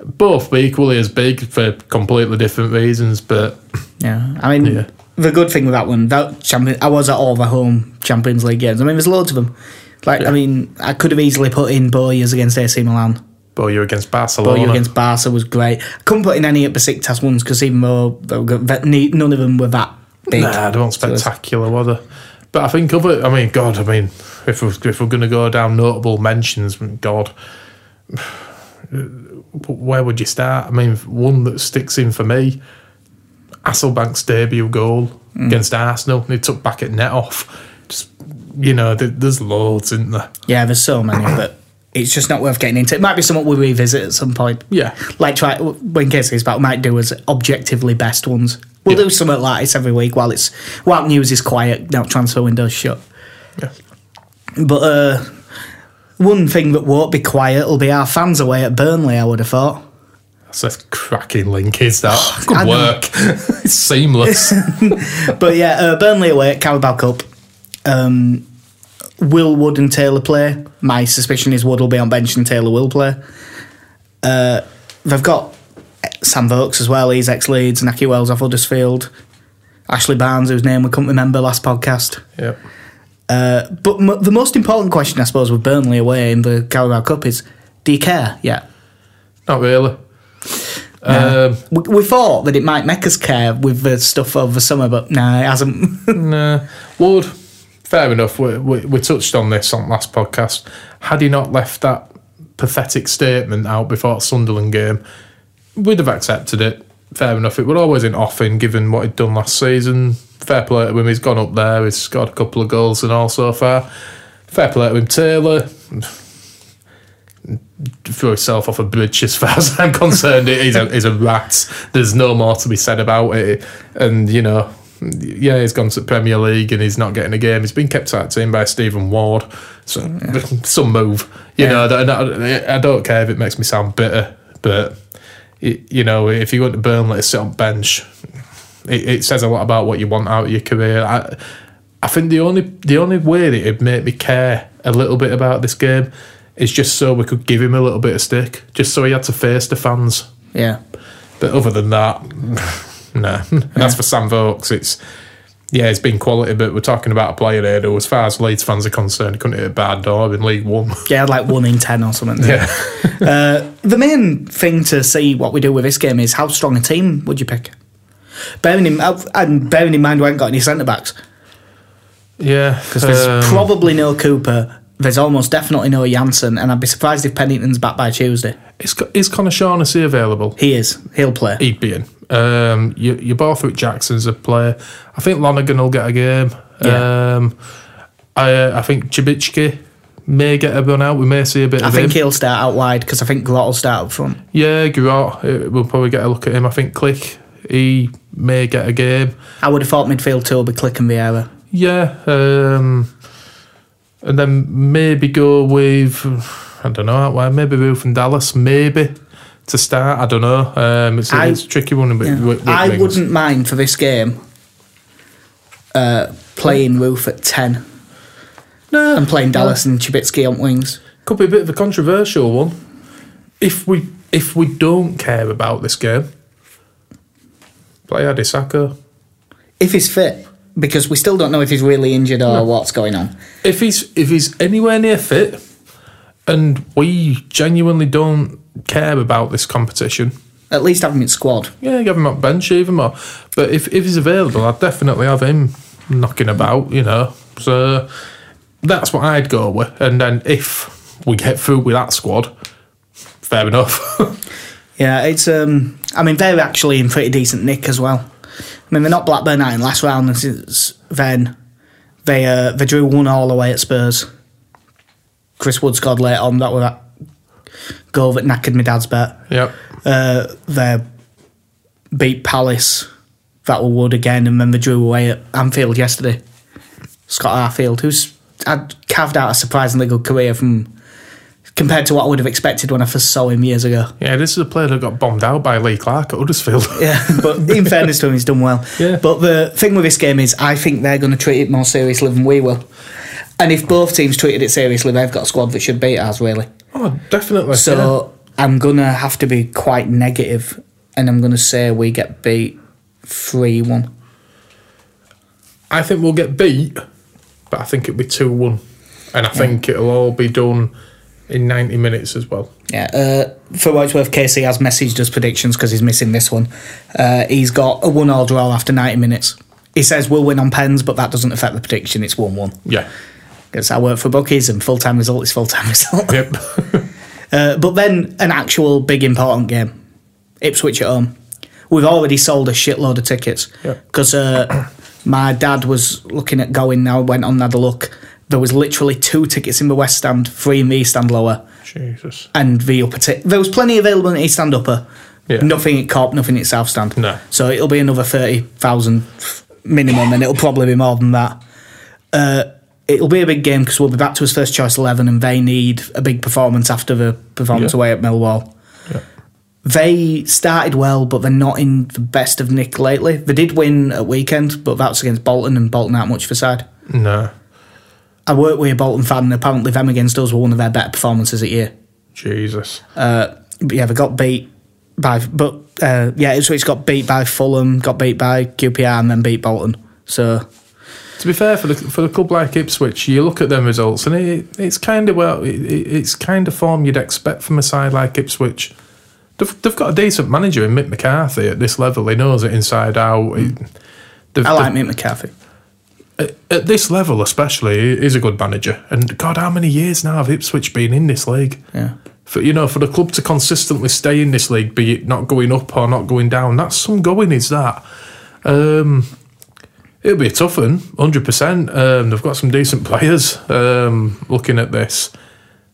both equally as big for completely different reasons. But Yeah, I mean, Yeah. the good thing with that one, that champion, I was at all the home Champions League games. I mean, there's loads of them. Like, I mean, I could have easily put in Bowyer's against AC Milan. You're against Barcelona. Bowyer against Barca was great. I couldn't put in any at Besiktas ones because even though none of them were that big. Nah, they weren't spectacular, were they? But I think of it. I mean, God, I mean, if we're, if we're going to go down notable mentions, God, where would you start? I mean, one that sticks in for me, Hasselbaink's debut goal mm. against Arsenal. He took back at net off. Just you know, there's loads, isn't there? Yeah, there's so many, but it's just not worth getting into. It might be something we revisit at some point. Yeah. Like, try when KC's back, we might do as objectively best ones. We'll Yeah. do something like this every week while it's while news is quiet, now transfer window's shut. Yeah. But uh, one thing that won't be quiet will be our fans away at Burnley. I would have thought. That's a cracking link, is that? I Good work. it's seamless. But yeah, uh, Burnley away at Carabao Cup. Um, will Wood and Taylor play? My suspicion is Wood will be on bench and Taylor will play. Uh, they've got Sam Vokes as well. He's ex Leeds. Nakhi Wells off Huddersfield. Ashley Barnes, whose name we couldn't remember last podcast. yep. Uh, but m- the most important question, I suppose, with Burnley away in the Carabao Cup is: Do you care? Yeah. Not really. Um, We, we thought that it might make us care with the stuff over the summer, but no, it hasn't. Nah, Wood. Fair enough. We, we, we touched on this on last podcast. Had he not left that pathetic statement out before the Sunderland game, we'd have accepted it. Fair enough. It would always in offing, given what he'd done last season. Fair play to him. He's gone up there. He's scored a couple of goals and all so far. Fair play to him. Taylor throw himself off a bridge as far as I'm concerned. he's, a, he's a rat. There's no more to be said about it. And, you know, yeah, he's gone to the Premier League and he's not getting a game. He's been kept out of the team by Stephen Ward. So, some move. You Yeah. know, and I, I don't care if it makes me sound bitter, but, you know, if you go to Burnley to sit on bench, it, it says a lot about what you want out of your career. I, I think the only the only way that it'd make me care a little bit about this game is just so we could give him a little bit of stick, just so he had to face the fans. yeah. But other than that, nah. And as for Sam Vokes, it's yeah, it's been quality, but we're talking about a player here who, as far as Leeds fans are concerned, couldn't hit a bad door in League One. Yeah, like one in ten or something. yeah, Uh, the main thing to see what we do with this game is how strong a team would you pick? Bearing in, and bearing in mind we haven't got any centre backs yeah. because there's um, probably no Cooper. There's almost definitely no Jansson, and I'd be surprised if Pennington's back by Tuesday. is, is Conor Shaughnessy available? He is. He'll play. He'd be in. Um, you, you Borthwick Jackson's a player. I think Lonergan will get a game. Yeah. Um, I uh, I think Cibicki may get a run out. We may see a bit I of think him. he'll start out wide because I think Grot will start up front. Yeah, Grot, uh, we'll probably get a look at him. I think Klich, he may get a game. I would have thought midfield two will be Klich and Vieira. Yeah. Um, and then maybe go with, I don't know, maybe Roofe and Dallas, maybe to start. I don't know. Um, it's, I- it's a tricky one. With, Yeah. I wouldn't mind for this game uh, playing Roofe at 10 No, and playing Dallas and Cibicki on wings. Could be a bit of a controversial one. If we if we don't care about this game, play Hadi Sacko. If he's fit, because we still don't know if he's really injured or what's going on. If he's if he's anywhere near fit, and we genuinely don't care about this competition, At least have him in squad. yeah, give him up bench even more. But if if he's available, I'd definitely have him knocking about. You know, so that's what I'd go with. And then if we get through with that squad, fair enough. Yeah, it's. um I mean, they're actually in pretty decent nick as well. I mean, they're not Blackburn out in last round, and since then they uh, they drew one all away at Spurs. Chris Wood scored late on. That was that goal that knackered my dad's bet. Yep. Uh, they beat Palace. That were Wood again, and then they drew away at Anfield yesterday. Scott Arfield, who's had carved out a surprisingly good career from compared to what I would have expected when I first saw him years ago. Yeah, this is a player that got bombed out by Lee Clark at Huddersfield. Yeah, but in fairness to him, he's done well. Yeah. But the thing with this game is, I think they're going to treat it more seriously than we will. And if both teams treated it seriously, they've got a squad that should beat ours, really. Oh, definitely. So I'm going to have to be quite negative, and I'm going to say we get beat 3 1. I think we'll get beat, but I think it'll be 2 1. And I think it'll all be done in 90 minutes as well. Yeah, uh, for what it's worth, KC has messaged us predictions because he's missing this one. Uh, he's got a 1 all draw after 90 minutes. He says we'll win on pens, but that doesn't affect the prediction, it's 1 1. Yeah. Because I work for bookies, and full time result is full time result. Yep. Uh, but then an actual big important game, Ipswich at home. We've already sold a shitload of tickets because uh, my dad was looking at going now. Went on and had a look. There was literally two tickets in the west stand, three in the east stand lower, Jesus. and the upper. T- there was plenty available in the east stand upper. Yeah. Nothing at Kop, nothing at south stand. No. So it'll be another thirty thousand minimum, and it'll probably be more than that. Uh, it'll be a big game because we'll be back to his first choice eleven, and they need a big performance after the performance Yeah. away at Millwall. Yeah. They started well, but they're not in the best of nick lately. They did win at weekend, but that's against Bolton, and Bolton aren't much for side. No. I work with a Bolton fan, and apparently them against us were one of their better performances at year. Jesus. Uh, but yeah, they got beat by, but uh, yeah, Ipswich got beat by Fulham, got beat by QPR, and then beat Bolton. So To be fair, for the for the club like Ipswich, you look at them results, and it, it's kind of well, it, it's kind of form you'd expect from a side like Ipswich. They've, they've got a decent manager in Mick McCarthy at this level. He knows it inside out. He- they've- I like Mick McCarthy. at, at this level, especially, he's a good manager. And God, how many years now have Ipswich been in this league? Yeah. For you know, for the club to consistently stay in this league, be it not going up or not going down, that's some going. Is that? Um, it'll be a tough one, hundred percent. Um, they've got some decent players. Um, looking at this,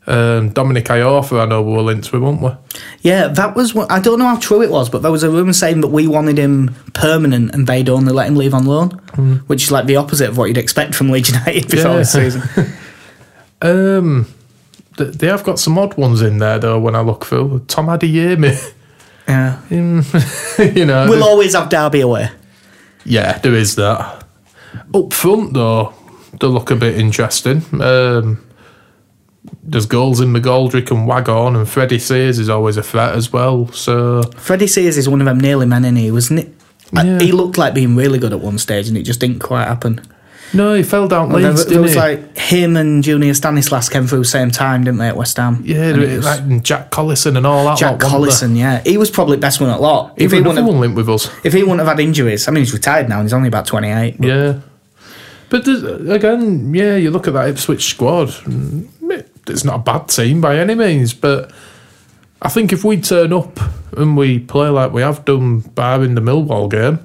um, Dominic Iorfa, I know we were linked with, weren't we? Yeah, that was what I don't know how true it was, but there was a rumour saying that we wanted him permanent and they'd only let him leave on loan, which is like the opposite of what you'd expect from Leeds United before Yeah. this season. Um, they have got some odd ones in there though. When I look through, Tom Adeyemi, yeah. you know, We'll always have Derby away. Yeah, there is that. Up front, though, they look a bit interesting. Um, there's goals in McGoldrick and Waghorn, and Freddie Sears is always a threat as well. So, Freddie Sears is one of them nearly men, isn't he? Wasn't it? Yeah. He looked like being really good at one stage, and it just didn't quite happen. No, he fell down Well, there, Leeds, there didn't was he? like him and Junior Stanislas came through the same time, didn't they, at West Ham? yeah, And it was like Jack Collison and all that. Jack lot, Collison, yeah, he was probably the best one at lot. there? If he, wouldn't have, one linked with us. if he wouldn't have had injuries, I mean, he's retired now and he's only about twenty eight. Yeah. But again, yeah, you look at that Ipswich squad, it's not a bad team by any means, but I think if we turn up and we play like we have done barring the Millwall game,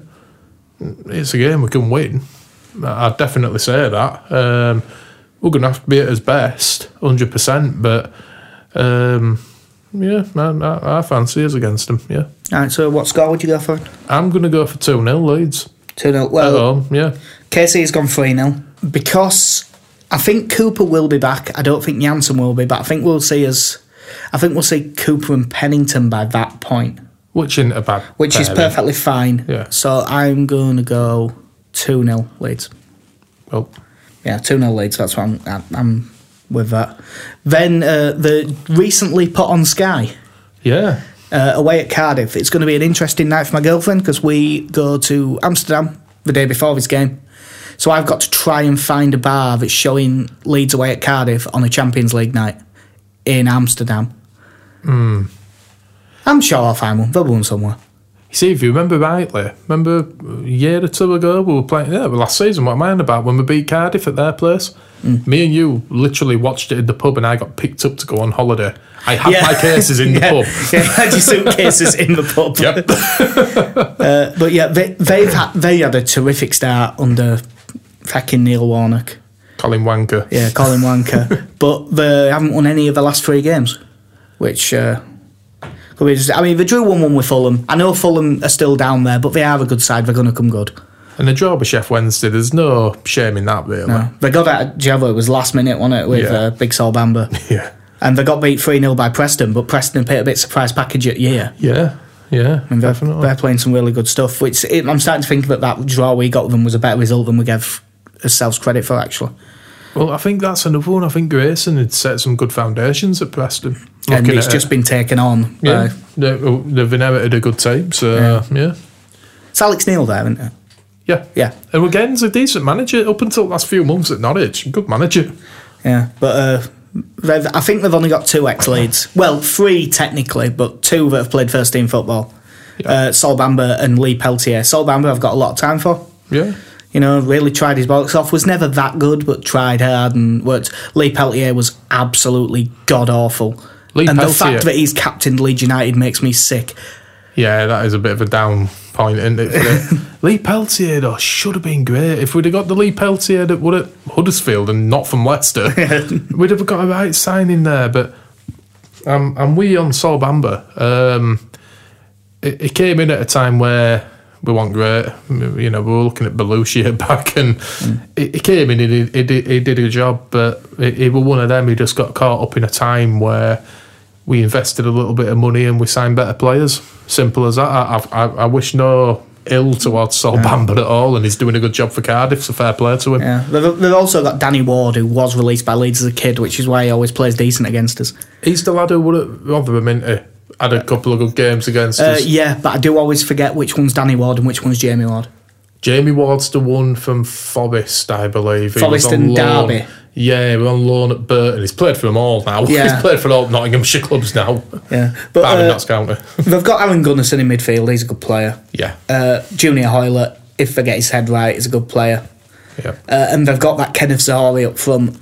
it's a game we can win. I'd definitely say that. Um, we're going to have to be at his best, 100%, but um, yeah, I, I, fancy us against him, yeah. All right, so what score would you go for? I'm going to go for 2 0 Leeds. 2 0. At Well, home, yeah. KC has gone 3 0 because I think Cooper will be back. I don't think Jansson will be, but I think we'll see us. I think we'll see Cooper and Pennington by that point, Which isn't a bad which is perfectly fine. Yeah. So I'm going to go 2 0 Leeds. Well, Yeah, 2 0 Leeds. That's what I'm, I'm- I'm with that. Then uh, the recently put on Sky. yeah. uh, away at Cardiff. It's going to be an interesting night for my girlfriend because we go to Amsterdam the day before this game. So I've got to try and find a bar that's showing Leeds away at Cardiff on a Champions League night in Amsterdam. I'm sure I'll find one. There'll be one somewhere. See, if you remember rightly, remember a year or two ago we were playing. Yeah, last season. What am I on about? When we beat Cardiff at their place, Mm. me and you literally watched it in the pub, and I got picked up to go on holiday. I had Yeah. my cases in the yeah, pub. yeah, had your suitcases in the pub. Yep. Uh, but yeah, they, they've had, they had a terrific start under fucking Neil Warnock. Colin Wanker. Yeah, Colin Wanker. but they haven't won any of the last three games, which. Uh, I mean, they drew 1 1 with Fulham. I know Fulham are still down there, but they are a good side. They're going to come good. And the draw with Sheff Wednesday, there's no shame in that, really. No. They got at Java, it was last minute, wasn't it, with Yeah. uh, Big Sol Bamba. Yeah. and they got beat 3 0 by Preston, but Preston paid a bit surprise package at year. Yeah. Yeah. And they're, definitely. they're playing some really good stuff. Which it, I'm starting to think that that draw we got them was a better result than we gave ourselves credit for, actually. Well, I think that's another one. I think Grayson had set some good foundations at Preston. And it's at just it. been taken on. yeah, by- they, they've inherited a good team. So yeah, yeah, it's Alex Neil there, isn't it? yeah. Yeah. And again, he's a decent manager up until the last few months at Norwich. Good manager. Yeah, but uh, I think they've only got two ex leads. Well, three technically, but two that have played first team football. Uh, Sol Bamba and Lee Peltier. Sol Bamba, I've got a lot of time for. Yeah, You know, really tried his bollocks off. Was never that good, but tried hard and worked. Lee Peltier was absolutely god awful. Lee and the fact that he's captained Leeds United makes me sick. yeah, that is a bit of a down point, isn't it? Lee Peltier though should have been great if we'd have got the Lee Peltier that would at Huddersfield and not from Leicester. we'd have got a right signing there, but. Um, and we on Sol Bamba, um, it, it came in at a time where we weren't great. You know, we were looking at Bellusci back, and mm. it, it came in. He, he, did, he did a job, but he, he was one of them. He just got caught up in a time where we invested a little bit of money and we signed better players. Simple as that. I, I, I wish no ill towards Sol Bamba at all, and he's doing a good job for Cardiff. So fair play to him. Yeah, they've, also got Danny Ward, who was released by Leeds as a kid, which is why he always plays decent against us. He's the lad who would have rather him into. Had a couple of good games against Uh, us. yeah, but I do always forget which one's Danny Ward and which one's Jamie Ward. Jamie Ward's the one from Forest, I believe. He Forest and loan. Derby. Yeah, we're on loan at Burton. He's played for them all now. Yeah. He's played for all Nottinghamshire clubs now. Yeah, but uh, Notts County. they've got Aron Gunnarsson in midfield. He's a good player. Yeah. Uh, Junior Hoilett, if they get his head right, is a good player. yeah. Uh, and they've got that Kenneth Zohore up front,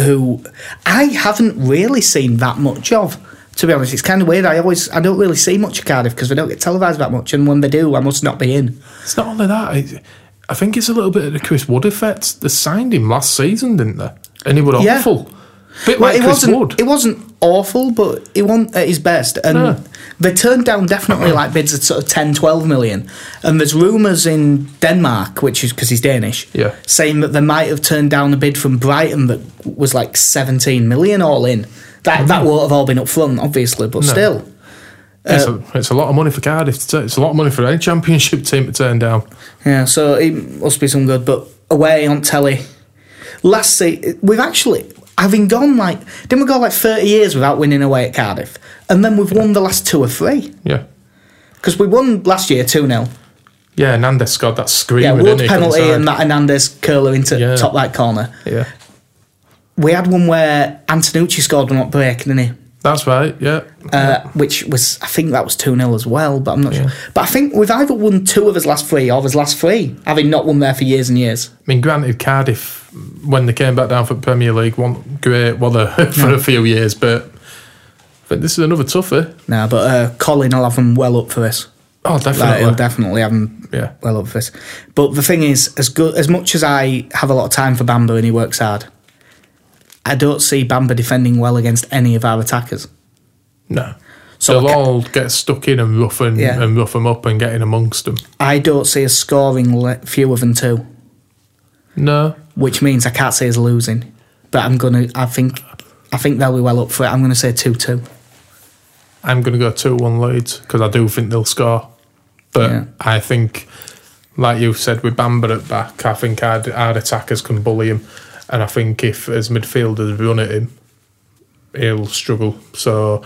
who I haven't really seen that much of. To be honest, it's kind of weird. I always I don't really see much of Cardiff because they don't get televised that much, and when they do, I must not be in. It's not only that. I, I think it's a little bit of the Chris Wood effect. They signed him last season, didn't they? And he was Yeah. awful. Bit Well, like it Chris wasn't. Wood. It wasn't awful, but he wasn't at his best. And No. they turned down definitely like bids at sort of 10, 12 million. And there's rumours in Denmark, which is because he's Danish, Yeah. saying that they might have turned down a bid from Brighton that was like 17 million all in. That that won't have all been up front, obviously, but No. still. it's, uh, a, it's a lot of money for Cardiff. To turn, it's a lot of money for any championship team to turn down. Yeah, so it must be some good. But away on telly, last see we've actually having gone like didn't we go like thirty years without winning away at Cardiff, and then we've won the last two or three Yeah. because we won last year two 0 Yeah, Nandez scored that screamer, Yeah, Wood penalty and that Hernandez curler into Yeah. top right corner. Yeah. We had one where Antenucci scored one at break, didn't he? That's right, yeah. Uh, which was I think that was two 0 as well, but I'm not Yeah. sure. But I think we've either won two of his last three or his last three, having not won there for years and years. I mean, granted, Cardiff, when they came back down for Premier League, weren't great well, for a few years, but I think this is another tougher. Nah, but uh, Colin will have them well up for this. Oh, Like, definitely. he'll definitely have them yeah. well up for this. But the thing is, as good as much as I have a lot of time for Bamba and he works hard, I don't see Bamba defending well against any of our attackers. No. So They'll all get stuck in and rough and, Yeah. and rough them up and get in amongst them. I don't see us scoring le- fewer than two, No. which means I can't see us losing. But I'm gonna. I think. I think they'll be well up for it. I'm gonna say two-two. I'm going to go 2 1 Leeds because I do think they'll score. But Yeah. I think, like you said, with Bamba at back, I think our, our attackers can bully him. And I think if, as midfielders, run at him, he'll struggle. So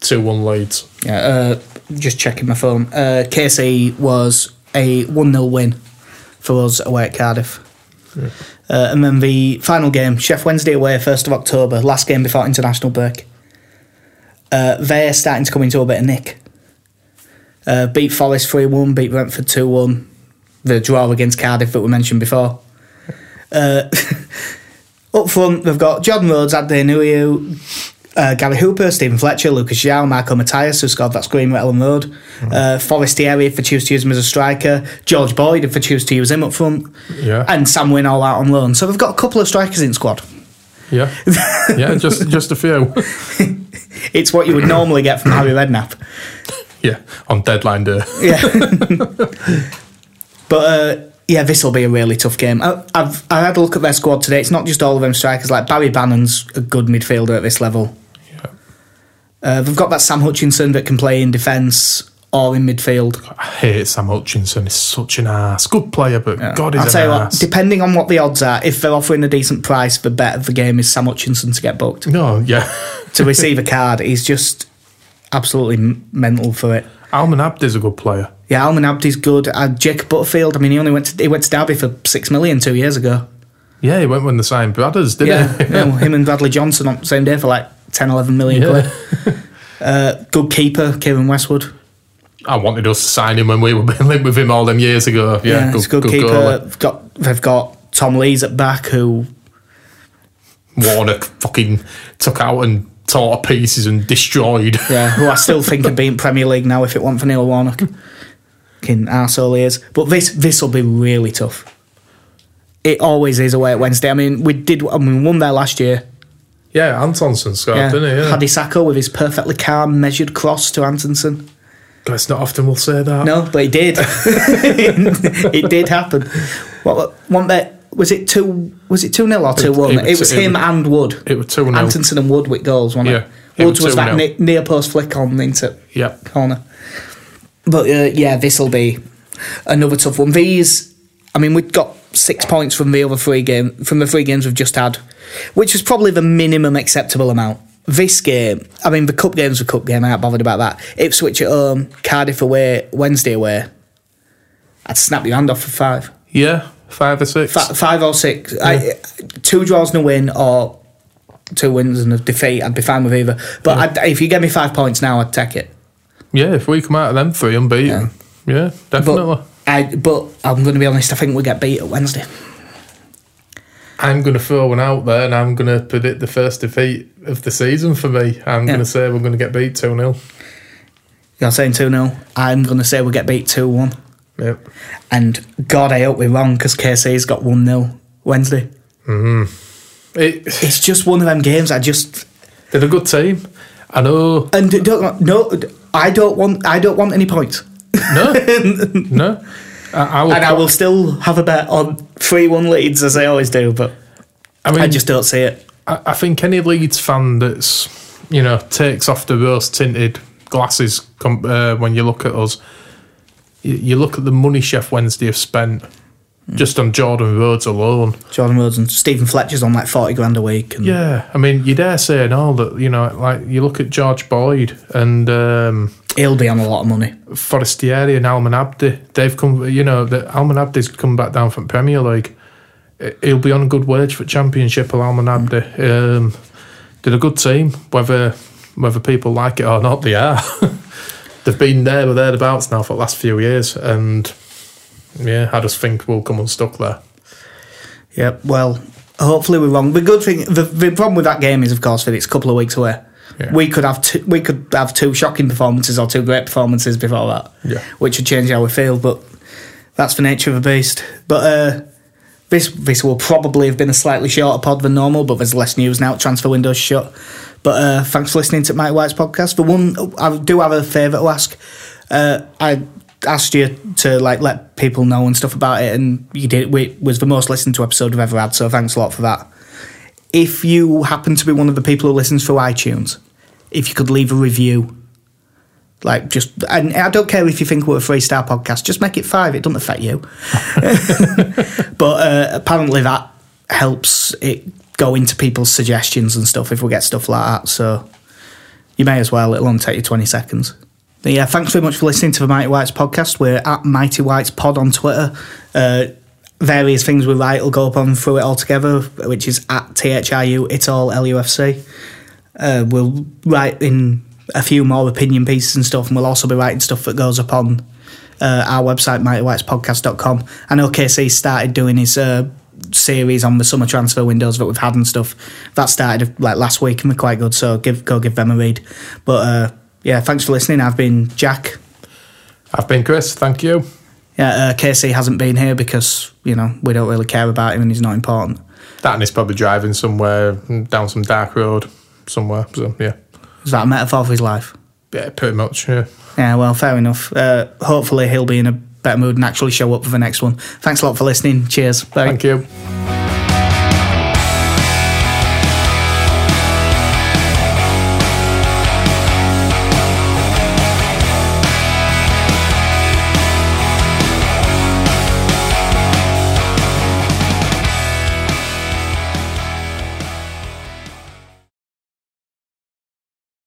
2 1 leads. Yeah. Uh, just checking my phone. Uh, KC was a one 0 win for us away at Cardiff. Uh, and then the final game, Sheff Wednesday away, first of October, last game before international break. Uh, they're starting to come into a bit of nick. Uh, beat Forest 3 1, beat Brentford 2 1. The draw against Cardiff that we mentioned before. Uh, up front, they've got Jordan Rhodes, Atdhe Nuhiu, uh, Gary Hooper, Stephen Fletcher, Lucas João, Marco Matias, who scored that screamer at Elland Road. Mm-hmm. Uh, Forestieri, if they choose to use him as a striker. George Boyd, if they choose to use him up front. Yeah. And Sam Wynn all out on loan. So they've got a couple of strikers in squad. Yeah, yeah, just just a few. It's what you would normally get from Harry Redknapp. Yeah, on deadline day. Yeah. but uh, yeah, this will be a really tough game. I, I've I had a look at their squad today. It's not just all of them strikers. Like Barry Bannan's a good midfielder at this level. Yeah. Uh, they've got that Sam Hutchinson that can play in defence or in midfield. I hate Sam Hutchinson. He's such an ass. Good player, but God, he's I'll tell you what, ass. depending on what the odds are, if they're offering a decent price, the bet of the game is Sam Hutchinson to get booked. no, yeah. to receive a card, he's just absolutely mental for it. Almen Abdi's a good player. Yeah, Almen Abdi's good. Uh, Jacob Butterfield, I mean, he only went to, he went to Derby for six million two years ago. Yeah, he went when the signed brothers, didn't Yeah, he? know, him and Bradley Johnson on the same day for like 10, 11 million Yeah. quid. Uh, good keeper, Keiren Westwood. I wanted us to sign him when we were living with him all them years ago. Yeah, he's good, a good, good keeper. goalie. They've got, they've got Tom Lees at back who Warnock fucking took out and tore to pieces and destroyed. Yeah, who I still think would be in Premier League now if it weren't for Neil Warnock. Fucking arsehole he is. But this this will be really tough. It always is away at Wednesday. I mean, we did. I mean, we won there last year. Yeah, Antonsson scored, Yeah, didn't he? Yeah. Sacko with his perfectly calm, measured cross to Antonsson. God, it's not often we'll say that. No, but it did. it did happen. What one bet was it two? Was it two 0 or two one? it It, was- it him and Wood. It was 2-0. Antonsson and Wood with goals, wasn't Yeah, it? it Woods was that near post flick on into corner. But uh, yeah, this will be another tough one. These, I mean, we've got six points from the other three game from the three games we've just had, which is probably the minimum acceptable amount. This game, I mean, the cup game's a cup game. I'm not bothered about that. Ipswich at home, Cardiff away, Wednesday away. I'd snap your hand off for five, Yeah, five or six. Fi five or six. I, two draws and a win, or two wins and a defeat. I'd be fine with either. But I'd, if you give me five points now, I'd take it. Yeah, if we come out of them three unbeaten. Yeah, definitely. But I, but I'm going to be honest. I think we get beat at Wednesday. I'm going to throw one out there and I'm going to predict the first defeat of the season for me. I'm Yeah. going to say we're going to get beat 2 0. You're saying 2 0. I'm going to say we get beat 2 1. Yep. And God, I hope we're wrong because KC's got 1 0 Wednesday. Mm-hmm. It, It's just one of them games. I just. they're a good team. I know. And don't, no, I don't want I don't want any points. No. no. I, I, And I will still have a bet on 3 1 leads as I always do, but I mean, I just don't see it. I, I think any Leeds fan that's, you know, takes off the rose tinted glasses com- uh, when you look at us, you, you look at the money Sheff Wednesday have spent just on Jordan Rhodes alone. Jordan Rhodes and Stephen Fletcher's on like 40 grand a week. And Yeah, I mean, you dare say and all that, you know, like you look at George Boyd and um, He'll be on a lot of money. Forestieri and Almen Abdi, they've come, you know, the Almen Abdi's come back down from Premier League. He'll be on a good wage for Championship, Alman Abdi. Um, did a good team, whether whether people like it or not, they are. They've been there or thereabouts now for the last few years, and yeah, I just think we'll come unstuck there. Yep. Well, hopefully we're wrong. The good thing, the, the problem with that game is, of course, that it's a couple of weeks away. Yeah. We could have two, we could have two shocking performances or two great performances before that, Yeah. which would change how we feel. But that's the nature of the beast. But uh, this this will probably have been a slightly shorter pod than normal, but there's less news now. Transfer window's shut. But uh, thanks for listening to Mighty Whites podcast. The one I do have a favour to ask. Uh, I asked you to like let people know and stuff about it, and you did. It was the most listened to episode we've ever had. So thanks a lot for that. If you happen to be one of the people who listens through iTunes, if you could leave a review, like just, and I don't care if you think we're a three star podcast, just make it five. It doesn't affect you. but uh, apparently that helps it go into people's suggestions and stuff if we get stuff like that. So you may as well. It'll only take you 20 seconds. Yeah, thanks very much for listening to the Mighty Whites podcast. We're at Mighty Whites Pod on Twitter. Uh, various things we write will go up on through it all together, which is at THIU, it's all LUFC. Uh, we'll write in a few more opinion pieces and stuff, and we'll also be writing stuff that goes up on uh, our website, mightywhitespodcast.com. I know KC started doing his uh, series on the summer transfer windows that we've had and stuff. That started like last week and they're quite good, so give go give them a read. But uh, yeah, thanks for listening. I've been Jack. I've been Chris. Thank you. Yeah, uh, KC hasn't been here because you know we don't really care about him and he's not important. That and he's probably driving somewhere down some dark road somewhere. So yeah, Is that a metaphor for his life? yeah, pretty much. Yeah. Yeah, well, fair enough. Uh, hopefully he'll be in a better mood and actually show up for the next one. Thanks a lot for listening. Cheers. Bye. Thank you.